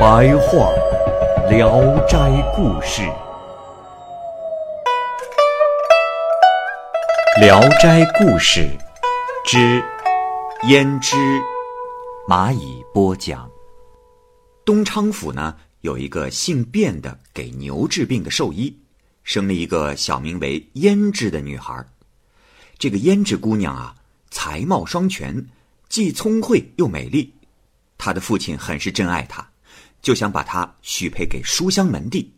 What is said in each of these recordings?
白话《聊斋故事》。《聊斋故事》之《胭脂》，蚂蚁播讲。东昌府呢，有一个姓卞的给牛治病的兽医，生了一个小名为胭脂的女孩。这个胭脂姑娘啊，才貌双全，既聪慧又美丽。她的父亲很是珍爱她，就想把她许配给书香门第。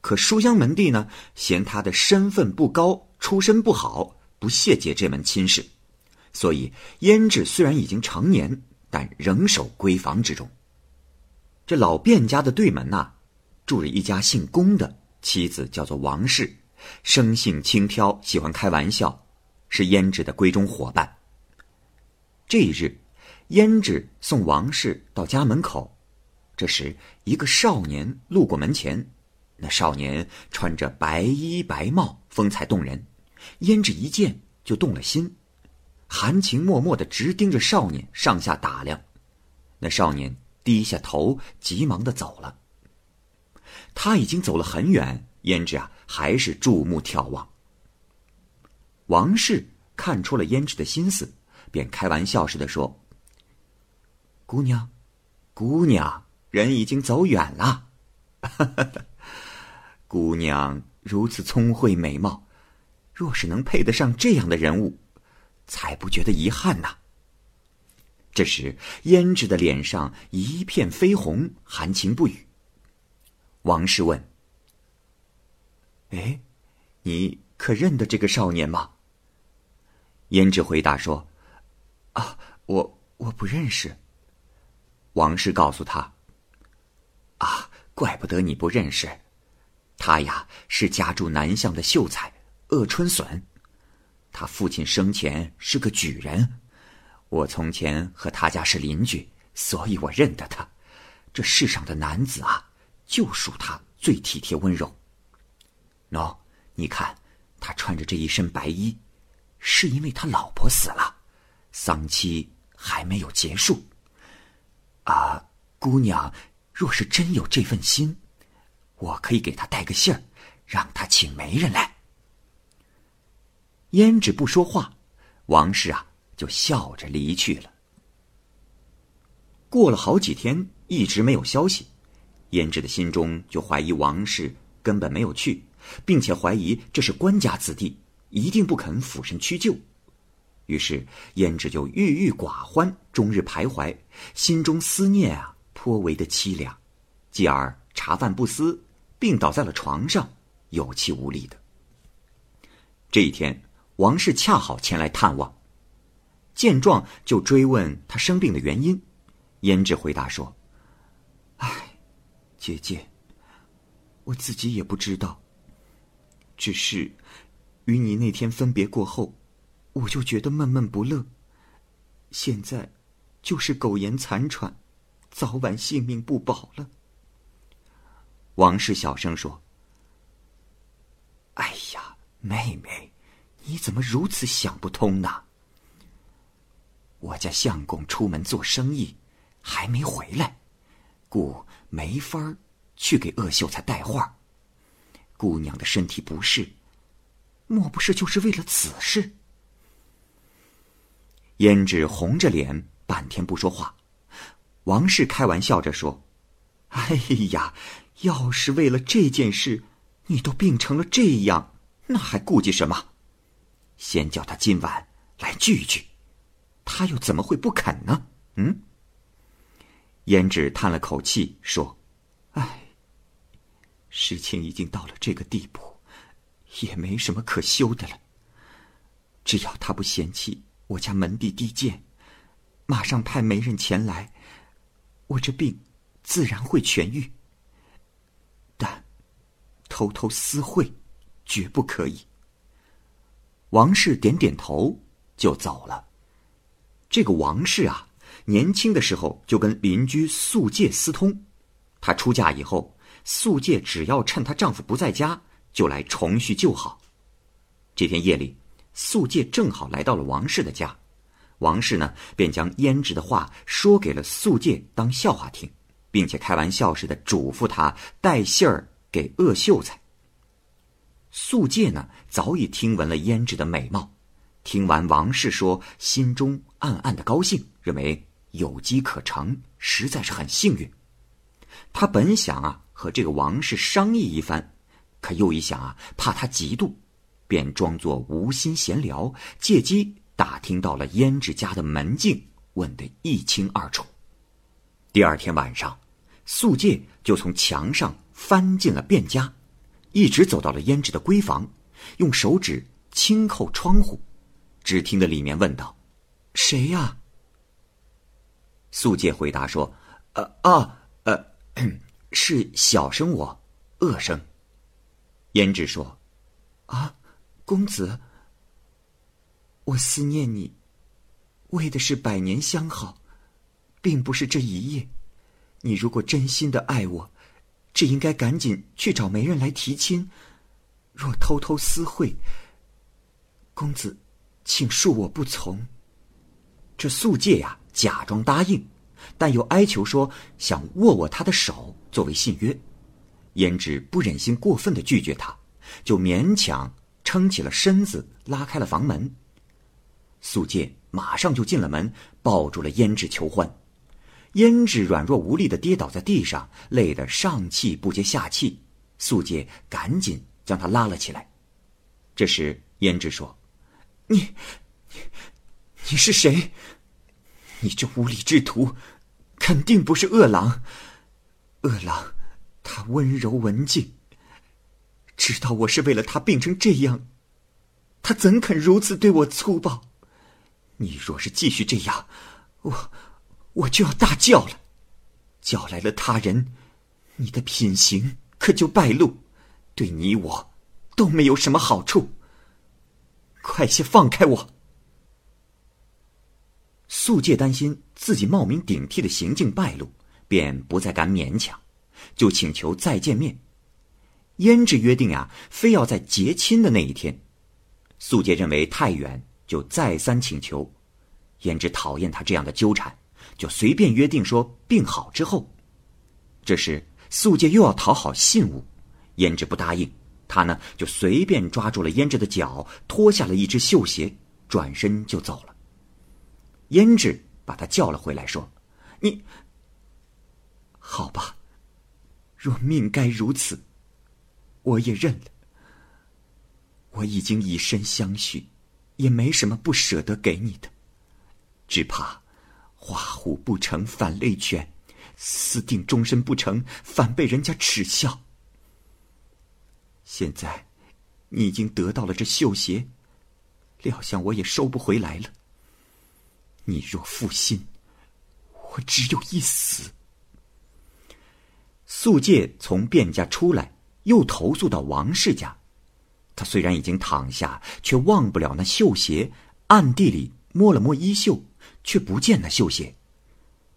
可书香门第呢，嫌她的身份不高，出身不好。不屑接这门亲事，所以胭脂虽然已经成年，但仍守闺房之中。这老卞家的对门呐，住着一家姓龚的，妻子叫做王氏，生性轻佻，喜欢开玩笑，是胭脂的闺中伙伴。这一日，胭脂送王氏到家门口，这时一个少年路过门前，那少年穿着白衣白帽，风采动人。胭脂一见就动了心，含情脉脉的直盯着少年上下打量。那少年低下头，急忙的走了。他已经走了很远，胭脂啊还是注目眺望。王氏看出了胭脂的心思，便开玩笑似的说：“姑娘，姑娘，人已经走远了。姑娘如此聪慧美貌。”若是能配得上这样的人物，才不觉得遗憾呢。这时，胭脂的脸上一片绯红，含情不语。王氏问：“哎，你可认得这个少年吗？”胭脂回答说：“啊，我我不认识。”王氏告诉他：“啊，怪不得你不认识，他呀是家住南巷的秀才。”鄂春笋，他父亲生前是个举人，我从前和他家是邻居，所以我认得他。这世上的男子啊，就属他最体贴温柔。喏，你看他穿着这一身白衣，是因为他老婆死了，丧期还没有结束。啊，姑娘，若是真有这份心，我可以给他带个信儿，让他请媒人来。胭脂不说话，王氏啊就笑着离去了。过了好几天，一直没有消息，胭脂的心中就怀疑王氏根本没有去，并且怀疑这是官家子弟，一定不肯俯身屈就。于是胭脂就郁郁寡欢，终日徘徊，心中思念啊颇为的凄凉，继而茶饭不思，病倒在了床上，有气无力的。这一天。王氏恰好前来探望，见状就追问他生病的原因。胭脂回答说：“唉，姐姐，我自己也不知道。只是与你那天分别过后，我就觉得闷闷不乐。现在就是苟延残喘，早晚性命不保了。”王氏小声说：“哎呀，妹妹。”你怎么如此想不通呢？我家相公出门做生意，还没回来，故没法去给鄂秀才带话。姑娘的身体不适，莫不是就是为了此事？胭脂红着脸，半天不说话。王氏开玩笑着说：“哎呀，要是为了这件事，你都病成了这样，那还顾忌什么？”先叫他今晚来聚一聚，他又怎么会不肯呢？嗯。胭脂叹了口气说：“哎，事情已经到了这个地步，也没什么可修的了。只要他不嫌弃我家门第低贱，马上派媒人前来，我这病自然会痊愈。但偷偷私会，绝不可以。王氏点点头，就走了。这个王氏啊，年轻的时候就跟邻居素介私通。她出嫁以后，素介只要趁她丈夫不在家，就来重叙旧好。这天夜里，素介正好来到了王氏的家，王氏呢便将胭脂的话说给了素介当笑话听，并且开玩笑似的嘱咐她带信儿给鄂秀才。素介呢，早已听闻了胭脂的美貌，听完王氏说，心中暗暗的高兴，认为有机可乘，实在是很幸运。他本想啊和这个王氏商议一番，可又一想啊，怕他嫉妒，便装作无心闲聊，借机打听到了胭脂家的门径，问得一清二楚。第二天晚上，素介就从墙上翻进了卞家。一直走到了胭脂的闺房，用手指轻叩窗户，只听得里面问道：“谁呀？”素介回答说：“呃啊呃，是小生我，恶生。”胭脂说：“啊，公子，我思念你，为的是百年相好，并不是这一夜。你如果真心的爱我。”只应该赶紧去找媒人来提亲。若偷偷私会，公子，请恕我不从。这素介呀，假装答应，但又哀求说想握握他的手作为信约。胭脂不忍心过分的拒绝他，就勉强撑起了身子，拉开了房门。素介马上就进了门，抱住了胭脂求欢。胭脂软弱无力的跌倒在地上，累得上气不接下气。素介赶紧将他拉了起来。这时，胭脂说：“你，你，你是谁？你这无礼之徒，肯定不是恶狼。恶狼，他温柔文静，知道我是为了他病成这样，他怎肯如此对我粗暴？你若是继续这样，我……”我就要大叫了，叫来了他人，你的品行可就败露，对你我都没有什么好处。快些放开我！素介担心自己冒名顶替的行径败露，便不再敢勉强，就请求再见面。胭脂约定啊，非要在结亲的那一天。素介认为太远，就再三请求。胭脂讨厌他这样的纠缠。就随便约定说病好之后，这时素介又要讨好信物，胭脂不答应，他呢就随便抓住了胭脂的脚，脱下了一只绣鞋，转身就走了。胭脂把他叫了回来，说：“你好吧，若命该如此，我也认了。我已经以身相许，也没什么不舍得给你的，只怕……”画虎不成反类犬，私定终身不成反被人家耻笑。现在，你已经得到了这绣鞋，料想我也收不回来了。你若负心，我只有一死。素介从卞家出来，又投宿到王氏家。他虽然已经躺下，却忘不了那绣鞋，暗地里摸了摸衣袖。却不见那绣鞋，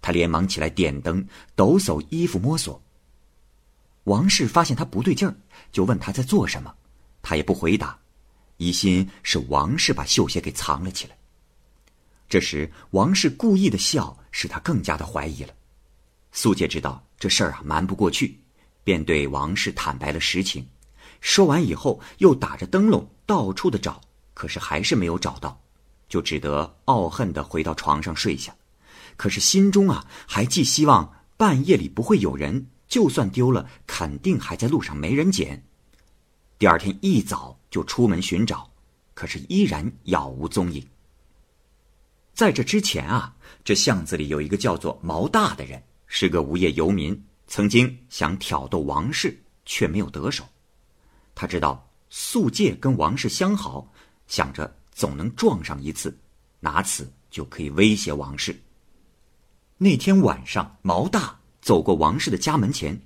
他连忙起来点灯，抖擞衣服摸索。王氏发现他不对劲儿，就问他在做什么，他也不回答，疑心是王氏把绣鞋给藏了起来。这时，王氏故意的笑，使他更加的怀疑了。素姐知道这事儿啊瞒不过去，便对王氏坦白了实情。说完以后，又打着灯笼到处的找，可是还是没有找到。就只得懊恨的回到床上睡下，可是心中啊还寄希望半夜里不会有人，就算丢了，肯定还在路上没人捡。第二天一早就出门寻找，可是依然杳无踪影。在这之前啊，这巷子里有一个叫做毛大的人，是个无业游民，曾经想挑逗王氏，却没有得手。他知道素介跟王氏相好，想着。总能撞上一次，拿此就可以威胁王氏。那天晚上，毛大走过王氏的家门前，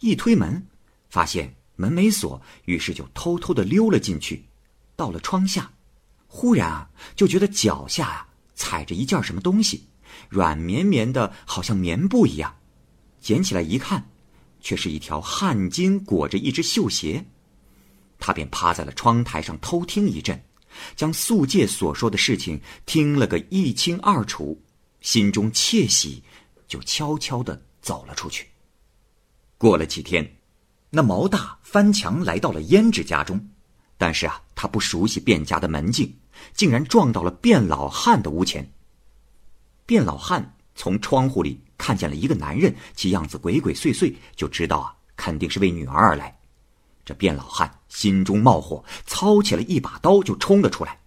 一推门，发现门没锁，于是就偷偷的溜了进去。到了窗下，忽然啊，就觉得脚下啊踩着一件什么东西，软绵绵的，好像棉布一样。捡起来一看，却是一条汗巾裹着一只绣鞋。他便趴在了窗台上偷听一阵，将素介所说的事情听了个一清二楚。心中窃喜，就悄悄的走了出去。过了几天，那毛大翻墙来到了胭脂家中，但是啊，他不熟悉卞家的门径，竟然撞到了卞老汉的屋前。卞老汉从窗户里看见了一个男人，其样子鬼鬼祟祟，就知道啊，肯定是为女儿而来。这卞老汉心中冒火，操起了一把刀就冲了出来。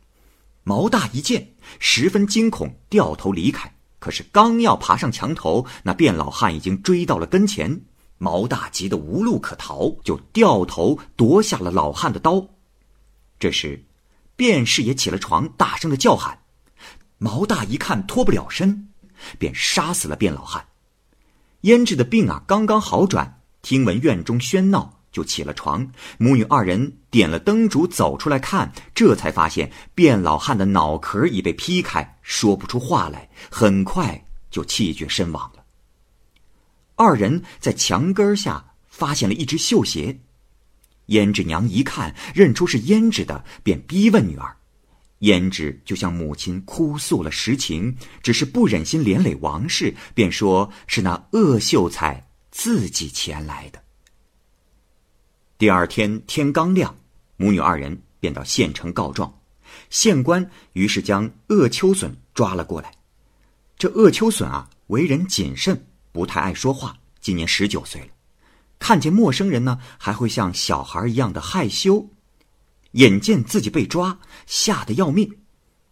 毛大一见，十分惊恐，掉头离开。可是刚要爬上墙头，那卞老汉已经追到了跟前。毛大急得无路可逃，就掉头夺下了老汉的刀。这时，卞氏也起了床，大声的叫喊。毛大一看脱不了身，便杀死了卞老汉。胭脂的病啊刚刚好转，听闻院中喧闹。就起了床，母女二人点了灯烛走出来看，这才发现卞老汉的脑壳已被劈开，说不出话来，很快就气绝身亡了。二人在墙根下发现了一只绣鞋，胭脂娘一看认出是胭脂的，便逼问女儿，胭脂就向母亲哭诉了实情，只是不忍心连累王氏，便说是那鄂秀才自己前来的。第二天天刚亮，母女二人便到县城告状。县官于是将鄂秋笋抓了过来。这鄂秋笋啊，为人谨慎，不太爱说话，今年十九岁了。看见陌生人呢，还会像小孩一样的害羞。眼见自己被抓，吓得要命。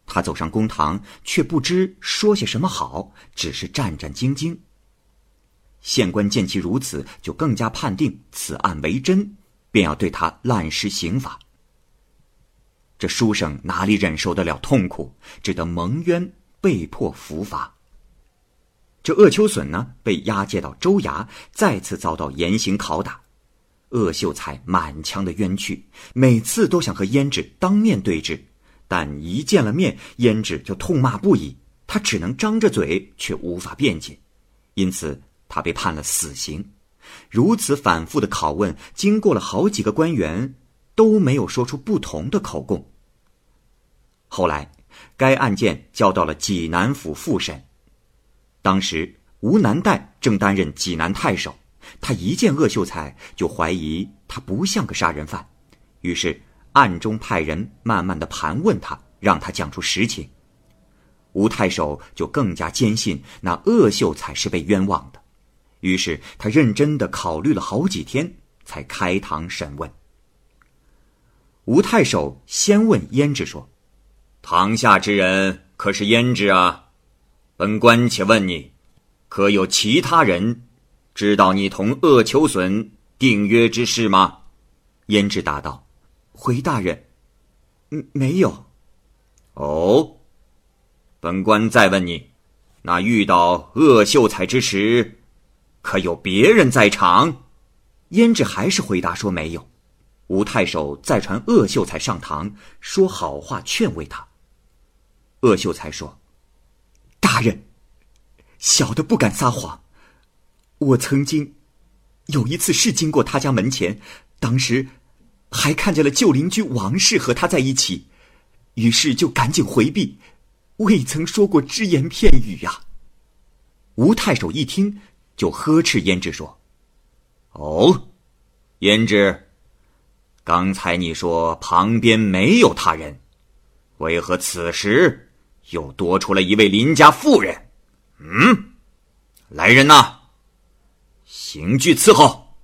他走上公堂，却不知说些什么好，只是战战兢兢。县官见其如此，就更加判定此案为真。便要对他滥施刑罚。这书生哪里忍受得了痛苦，只得蒙冤，被迫伏法。这鄂秋笋呢，被押解到州衙，再次遭到严刑拷打。鄂秀才满腔的冤屈，每次都想和胭脂当面对质，但一见了面，胭脂就痛骂不已，他只能张着嘴，却无法辩解，因此他被判了死刑。如此反复的拷问，经过了好几个官员，都没有说出不同的口供。后来，该案件交到了济南府复审。当时，吴南岱正担任济南太守，他一见鄂秀才，就怀疑他不像个杀人犯，于是暗中派人慢慢的盘问他，让他讲出实情。吴太守就更加坚信那鄂秀才是被冤枉的。于是他认真的考虑了好几天，才开堂审问。吴太守先问胭脂说：“堂下之人可是胭脂啊？本官且问你，可有其他人知道你同鄂求笋订约之事吗？”胭脂答道：“回大人，嗯，没有。”哦，本官再问你，那遇到鄂秀才之时。可有别人在场？胭脂还是回答说没有。吴太守再传鄂秀才上堂，说好话劝慰他。鄂秀才说：“大人，小的不敢撒谎。我曾经有一次是经过他家门前，当时还看见了旧邻居王氏和他在一起，于是就赶紧回避，未曾说过只言片语呀。”吴太守一听。就呵斥胭脂说：“哦，胭脂，刚才你说旁边没有他人，为何此时又多出了一位邻家妇人？嗯，来人呐，刑具伺候。”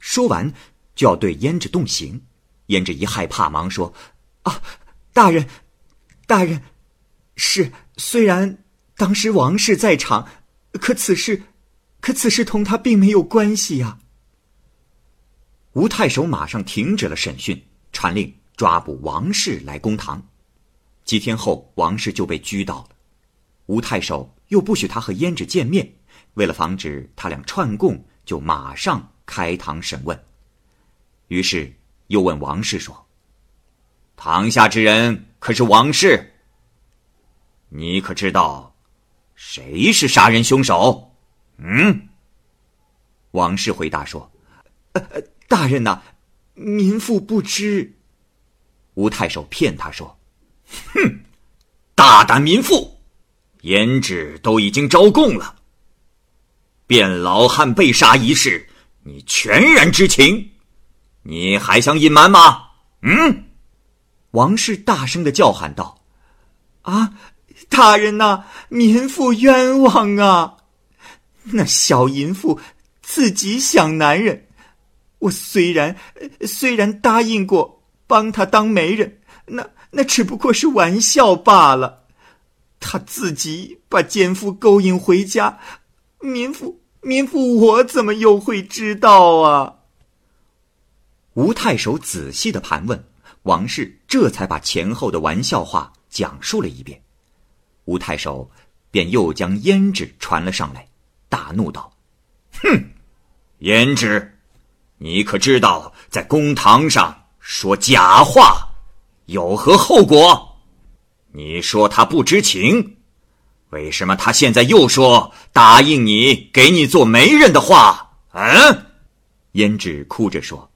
说完就要对胭脂动刑，胭脂一害怕，忙说：“啊，大人，大人，是虽然当时王氏在场，可此事……”可此事同他并没有关系呀。吴太守马上停止了审讯，传令抓捕王氏来公堂。几天后，王氏就被拘到了。吴太守又不许他和胭脂见面。为了防止他俩串供，就马上开堂审问。于是又问王氏说：“堂下之人可是王氏？你可知道谁是杀人凶手？”嗯。王氏回答说：“呃，大人呐，民妇不知。”吴太守骗他说：“哼，大胆民妇！胭脂都已经招供了。”卞老汉被杀一事，你全然知情，你还想隐瞒吗？嗯！王氏大声的叫喊道：“啊，大人呐，民妇冤枉啊！那小淫妇自己想男人，我虽然虽然答应过帮她当媒人，那那只不过是玩笑罢了。她自己把奸夫勾引回家，民妇。”民妇，我怎么又会知道啊？吴太守仔细的盘问王氏，这才把前后的玩笑话讲述了一遍。吴太守便又将胭脂传了上来，大怒道：“哼，胭脂，你可知道在公堂上说假话有何后果？你说他不知情。”为什么他现在又说答应你给你做媒人的话？嗯，胭脂哭着说：“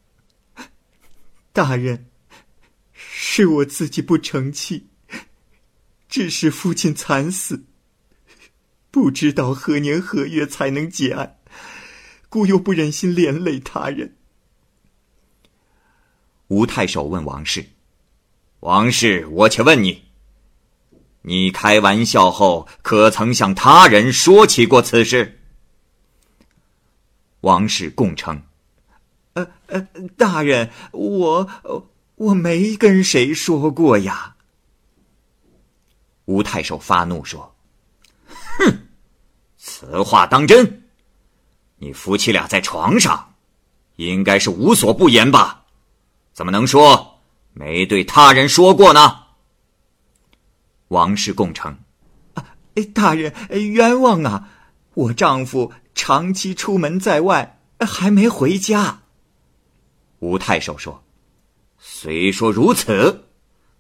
大人，是我自己不成器，致使父亲惨死，不知道何年何月才能结案，故又不忍心连累他人。”吴太守问王氏：“王氏，我且问你。”你开玩笑后，可曾向他人说起过此事？王氏供称：“呃呃，大人，我我没跟谁说过呀。”吴太守发怒说：“哼，此话当真？你夫妻俩在床上，应该是无所不言吧？怎么能说没对他人说过呢？”王氏供称：“啊，大人冤枉啊！我丈夫长期出门在外，还没回家。”吴太守说：“虽说如此，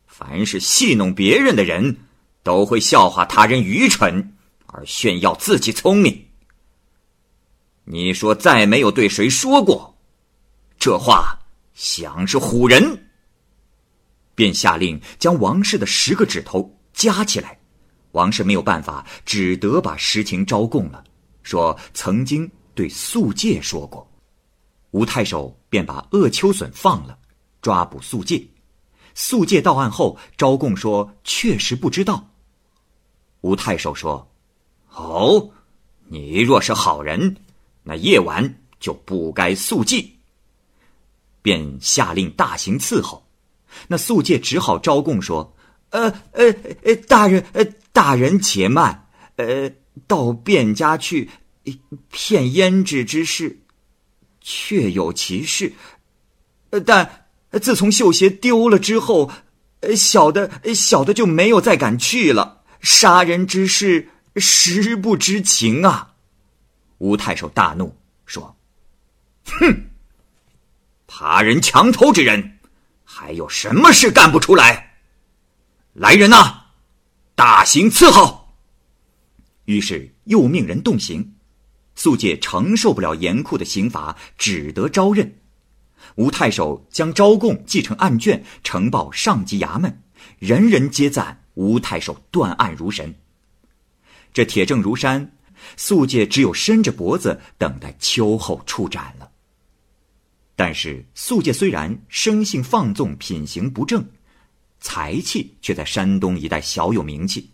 凡是戏弄别人的人，都会笑话他人愚蠢，而炫耀自己聪明。你说再没有对谁说过，这话像是唬人。”便下令将王氏的十个指头。加起来，王氏没有办法，只得把实情招供了，说曾经对素介说过。吴太守便把鄂秋笋放了，抓捕素介。素介到案后招供说确实不知道。吴太守说：“哦，你若是好人，那夜晚就不该速记。”便下令大刑伺候。那宿介只好招供说。呃呃呃，大人呃，大人且慢。呃，到卞家去骗胭脂之事，确有其事。但自从绣鞋丢了之后，小的小的就没有再敢去了。杀人之事，实不知情啊！吴太守大怒，说：“哼，爬人墙头之人，还有什么事干不出来？”来人呐，大刑伺候。于是又命人动刑，素介承受不了严酷的刑罚，只得招认。吴太守将招供记成案卷，呈报上级衙门，人人皆赞吴太守断案如神。这铁证如山，素介只有伸着脖子等待秋后处斩了。但是素介虽然生性放纵，品行不正。才气却在山东一带小有名气，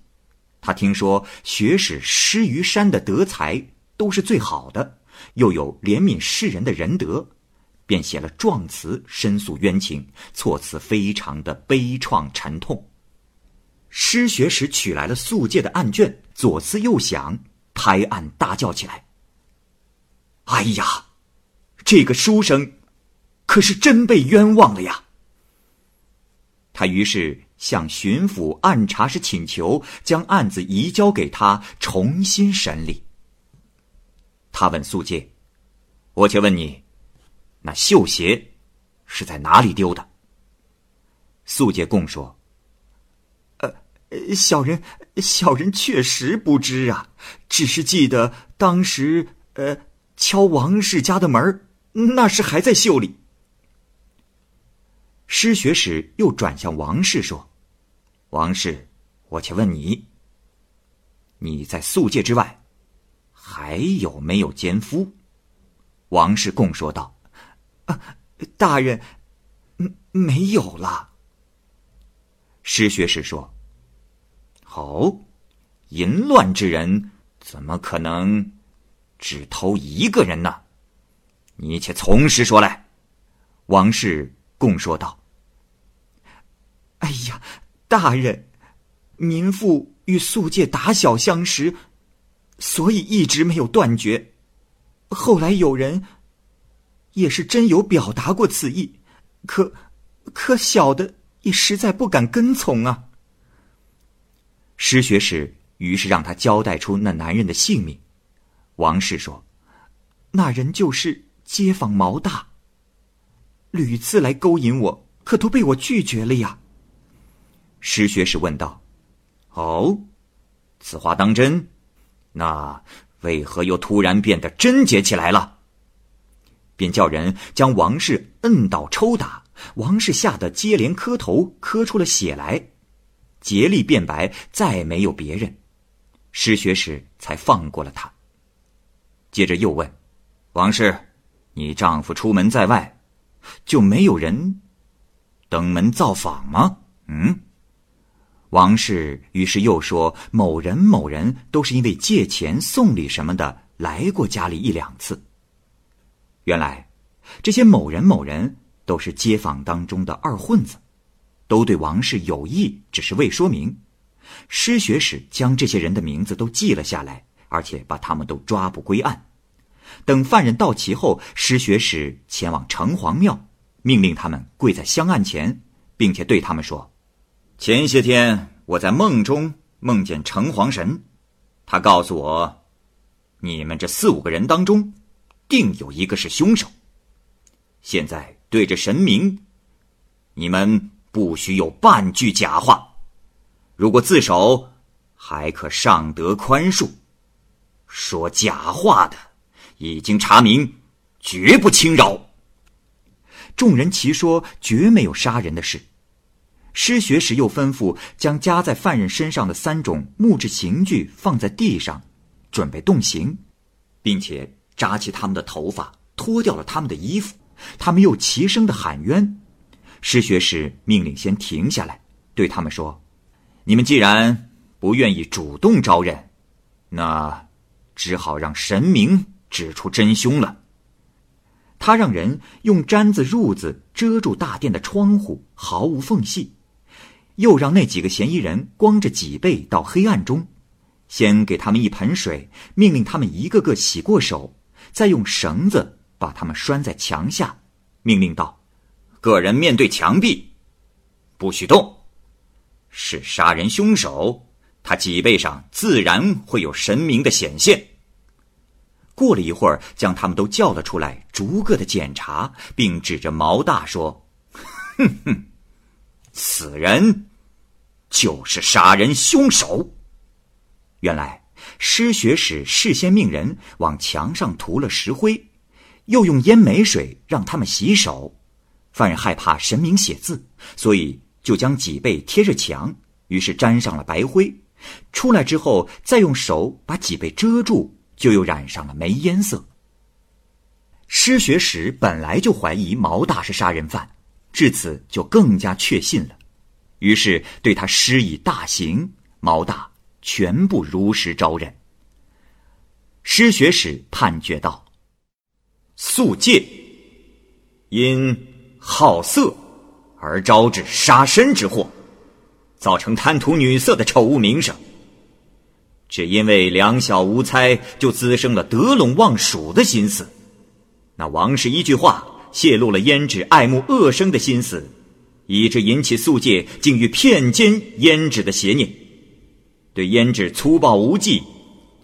他听说学史施于山的德才都是最好的，又有怜悯世人的仁德，便写了状词申诉冤情，措辞非常的悲怆沉痛。失学时取来了素介的案卷，左思右想，拍案大叫起来：“哎呀，这个书生可是真被冤枉了呀！”他于是向巡抚按察使请求，将案子移交给他重新审理。他问素介：“我且问你，那绣鞋是在哪里丢的？”素介供说：“，小人小人确实不知啊，只是记得当时呃敲王氏家的门那时还在绣里。”失学时又转向王氏说：“王氏，我且问你，你在宿界之外，还有没有奸夫？”王氏供说道：“啊，大人，没有了。”失学时说：“好，淫乱之人怎么可能只偷一个人呢？你且从实说来。”王氏供说道。哎呀，大人，民妇与素介打小相识，所以一直没有断绝。后来有人也是真有表达过此意，可可小的也实在不敢跟从啊。失学时，于是让他交代出那男人的姓名。王氏说：“那人就是街坊毛大，屡次来勾引我，可都被我拒绝了呀。”失学时问道：“哦，此话当真？那为何又突然变得贞洁起来了？”便叫人将王氏摁倒抽打，王氏吓得接连磕头，磕出了血来，竭力辩白，再没有别人。失学时才放过了他。接着又问：“王氏，你丈夫出门在外，就没有人登门造访吗？”嗯。王氏于是又说：“某人某人都是因为借钱送礼什么的来过家里一两次。原来，这些某人某人都是街坊当中的二混子，都对王氏有意，只是未说明。失学使将这些人的名字都记了下来，而且把他们都抓捕归案。等犯人到齐后，失学使前往城隍庙，命令他们跪在香案前，并且对他们说。”前些天我在梦中梦见城隍神，他告诉我，你们这四五个人当中，定有一个是凶手。现在对着神明，你们不许有半句假话。如果自首，还可尚得宽恕；说假话的，已经查明，绝不轻饶。众人齐说，绝没有杀人的事。失学时又吩咐将夹在犯人身上的三种木质刑具放在地上，准备动刑，并且扎起他们的头发，脱掉了他们的衣服。他们又齐声的喊冤。失学时命令先停下来，对他们说：“你们既然不愿意主动招认，那只好让神明指出真凶了。”他让人用毡子、褥子遮住大殿的窗户，毫无缝隙。又让那几个嫌疑人光着脊背到黑暗中，先给他们一盆水，命令他们一个个洗过手，再用绳子把他们拴在墙下，命令道：“个人面对墙壁，不许动。是杀人凶手，他脊背上自然会有神明的显现。”过了一会儿，将他们都叫了出来，逐个的检查，并指着毛大说：“哼哼，此人。”就是杀人凶手。原来失学时事先命人往墙上涂了石灰，又用烟梅水让他们洗手。犯人害怕神明写字，所以就将脊背贴着墙，于是沾上了白灰。出来之后，再用手把脊背遮住，就又染上了煤烟色。失学时本来就怀疑毛大是杀人犯，至此就更加确信了。于是对他施以大刑，毛大全部如实招认。失学时判决道：“速戒因好色而招致杀身之祸，造成贪图女色的丑恶名声。只因为两小无猜，就滋生了得陇望蜀的心思。那王氏一句话泄露了胭脂爱慕恶生的心思。”以致引起素介竟欲骗奸胭脂的邪念。对胭脂粗暴无忌，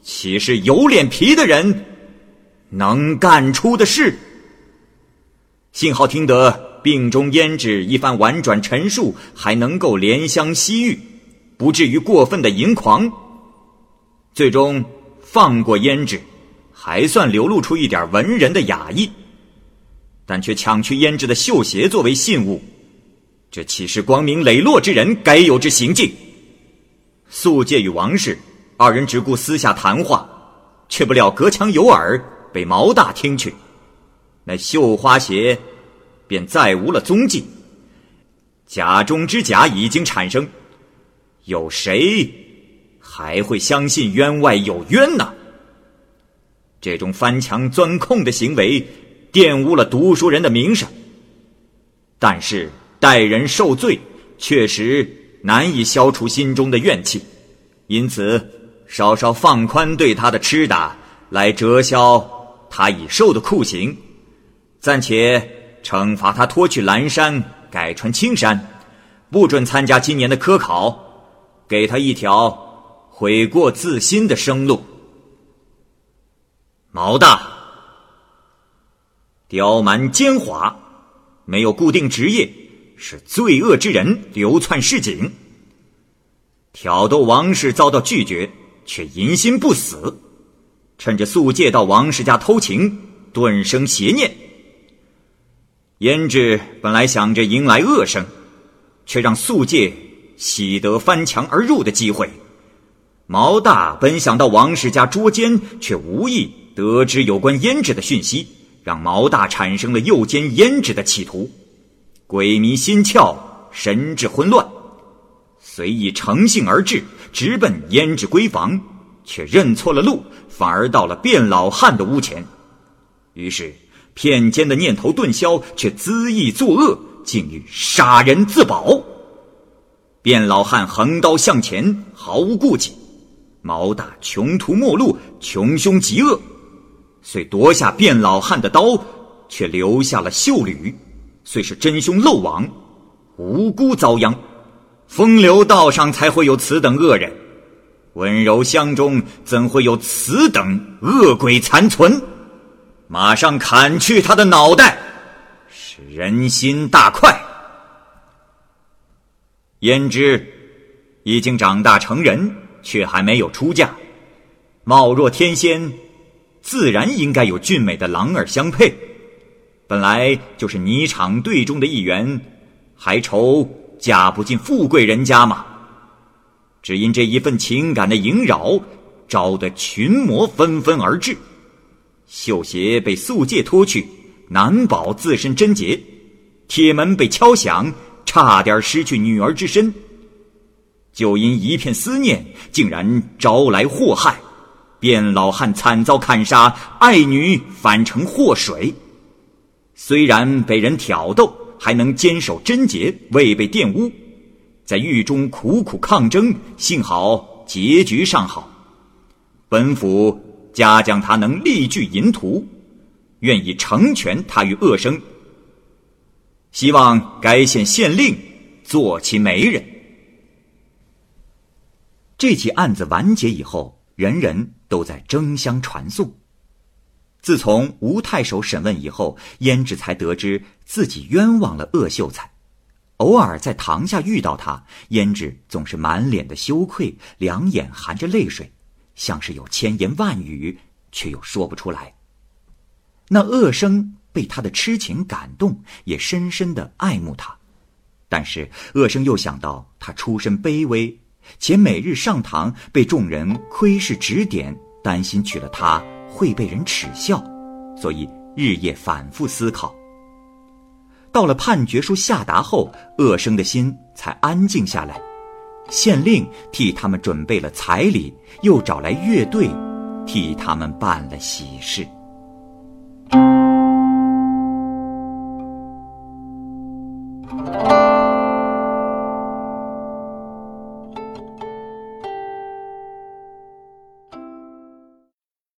岂是有脸皮的人能干出的事？幸好听得病中胭脂一番婉转陈述，还能够怜香惜玉，不至于过分的淫狂。最终放过胭脂，还算流露出一点文人的雅意。但却抢去胭脂的绣鞋作为信物，这岂是光明磊落之人该有之行径？素介与王氏二人只顾私下谈话，却不料隔墙有耳，被毛大听去，那绣花鞋便再无了踪迹。假中之假已经产生，有谁还会相信冤外有冤呢？这种翻墙钻空的行为。玷污了读书人的名声，但是待人受罪，确实难以消除心中的怨气，因此稍稍放宽对他的吃打，来折消他已受的酷刑，暂且惩罚他脱去蓝衫，改穿青衫，不准参加今年的科考，给他一条悔过自新的生路。毛大。刁蛮奸猾，没有固定职业，是罪恶之人，流窜市井。挑逗王氏遭到拒绝，却淫心不死，趁着素介到王氏家偷情，顿生邪念。胭脂本来想着迎来恶生，却让素介喜得翻墙而入的机会。毛大本想到王氏家捉奸，却无意得知有关胭脂的讯息。让毛大产生了诱奸胭脂的企图，鬼迷心窍，神志混乱，随意乘兴而至，直奔胭脂闺房，却认错了路，反而到了卞老汉的屋前。于是骗奸的念头顿消，却恣意作恶，竟欲杀人自保。卞老汉横刀向前，毫无顾忌；毛大穷途末路，穷凶极恶。虽夺下卞老汉的刀，却留下了秀女。虽是真凶漏网，无辜遭殃。风流道上才会有此等恶人，温柔乡中怎会有此等恶鬼残存？马上砍去他的脑袋，使人心大快。胭脂已经长大成人，却还没有出嫁，貌若天仙。自然应该有俊美的郎儿相配，本来就是霓裳队中的一员，还愁嫁不进富贵人家吗？只因这一份情感的萦绕，招得群魔纷纷而至。绣鞋被素介脱去，难保自身贞洁；铁门被敲响，差点失去女儿之身。就因一片思念，竟然招来祸害。卞老汉惨遭砍杀，爱女反成祸水。虽然被人挑逗，还能坚守贞洁，未被玷污，在狱中苦苦抗争，幸好结局尚好。本府嘉奖他能力拒淫徒，愿意成全他于恶生。希望该县县令做其媒人。这起案子完结以后，人人。都在争相传颂。自从吴太守审问以后，胭脂才得知自己冤枉了鄂秀才。偶尔在堂下遇到他，胭脂总是满脸的羞愧，两眼含着泪水，像是有千言万语，却又说不出来。那恶生被他的痴情感动，也深深的爱慕他。但是恶生又想到他出身卑微。且每日上堂被众人窥视指点，担心娶了她会被人耻笑，所以日夜反复思考。到了判决书下达后，恶生的心才安静下来。县令替他们准备了彩礼，又找来乐队，替他们办了喜事。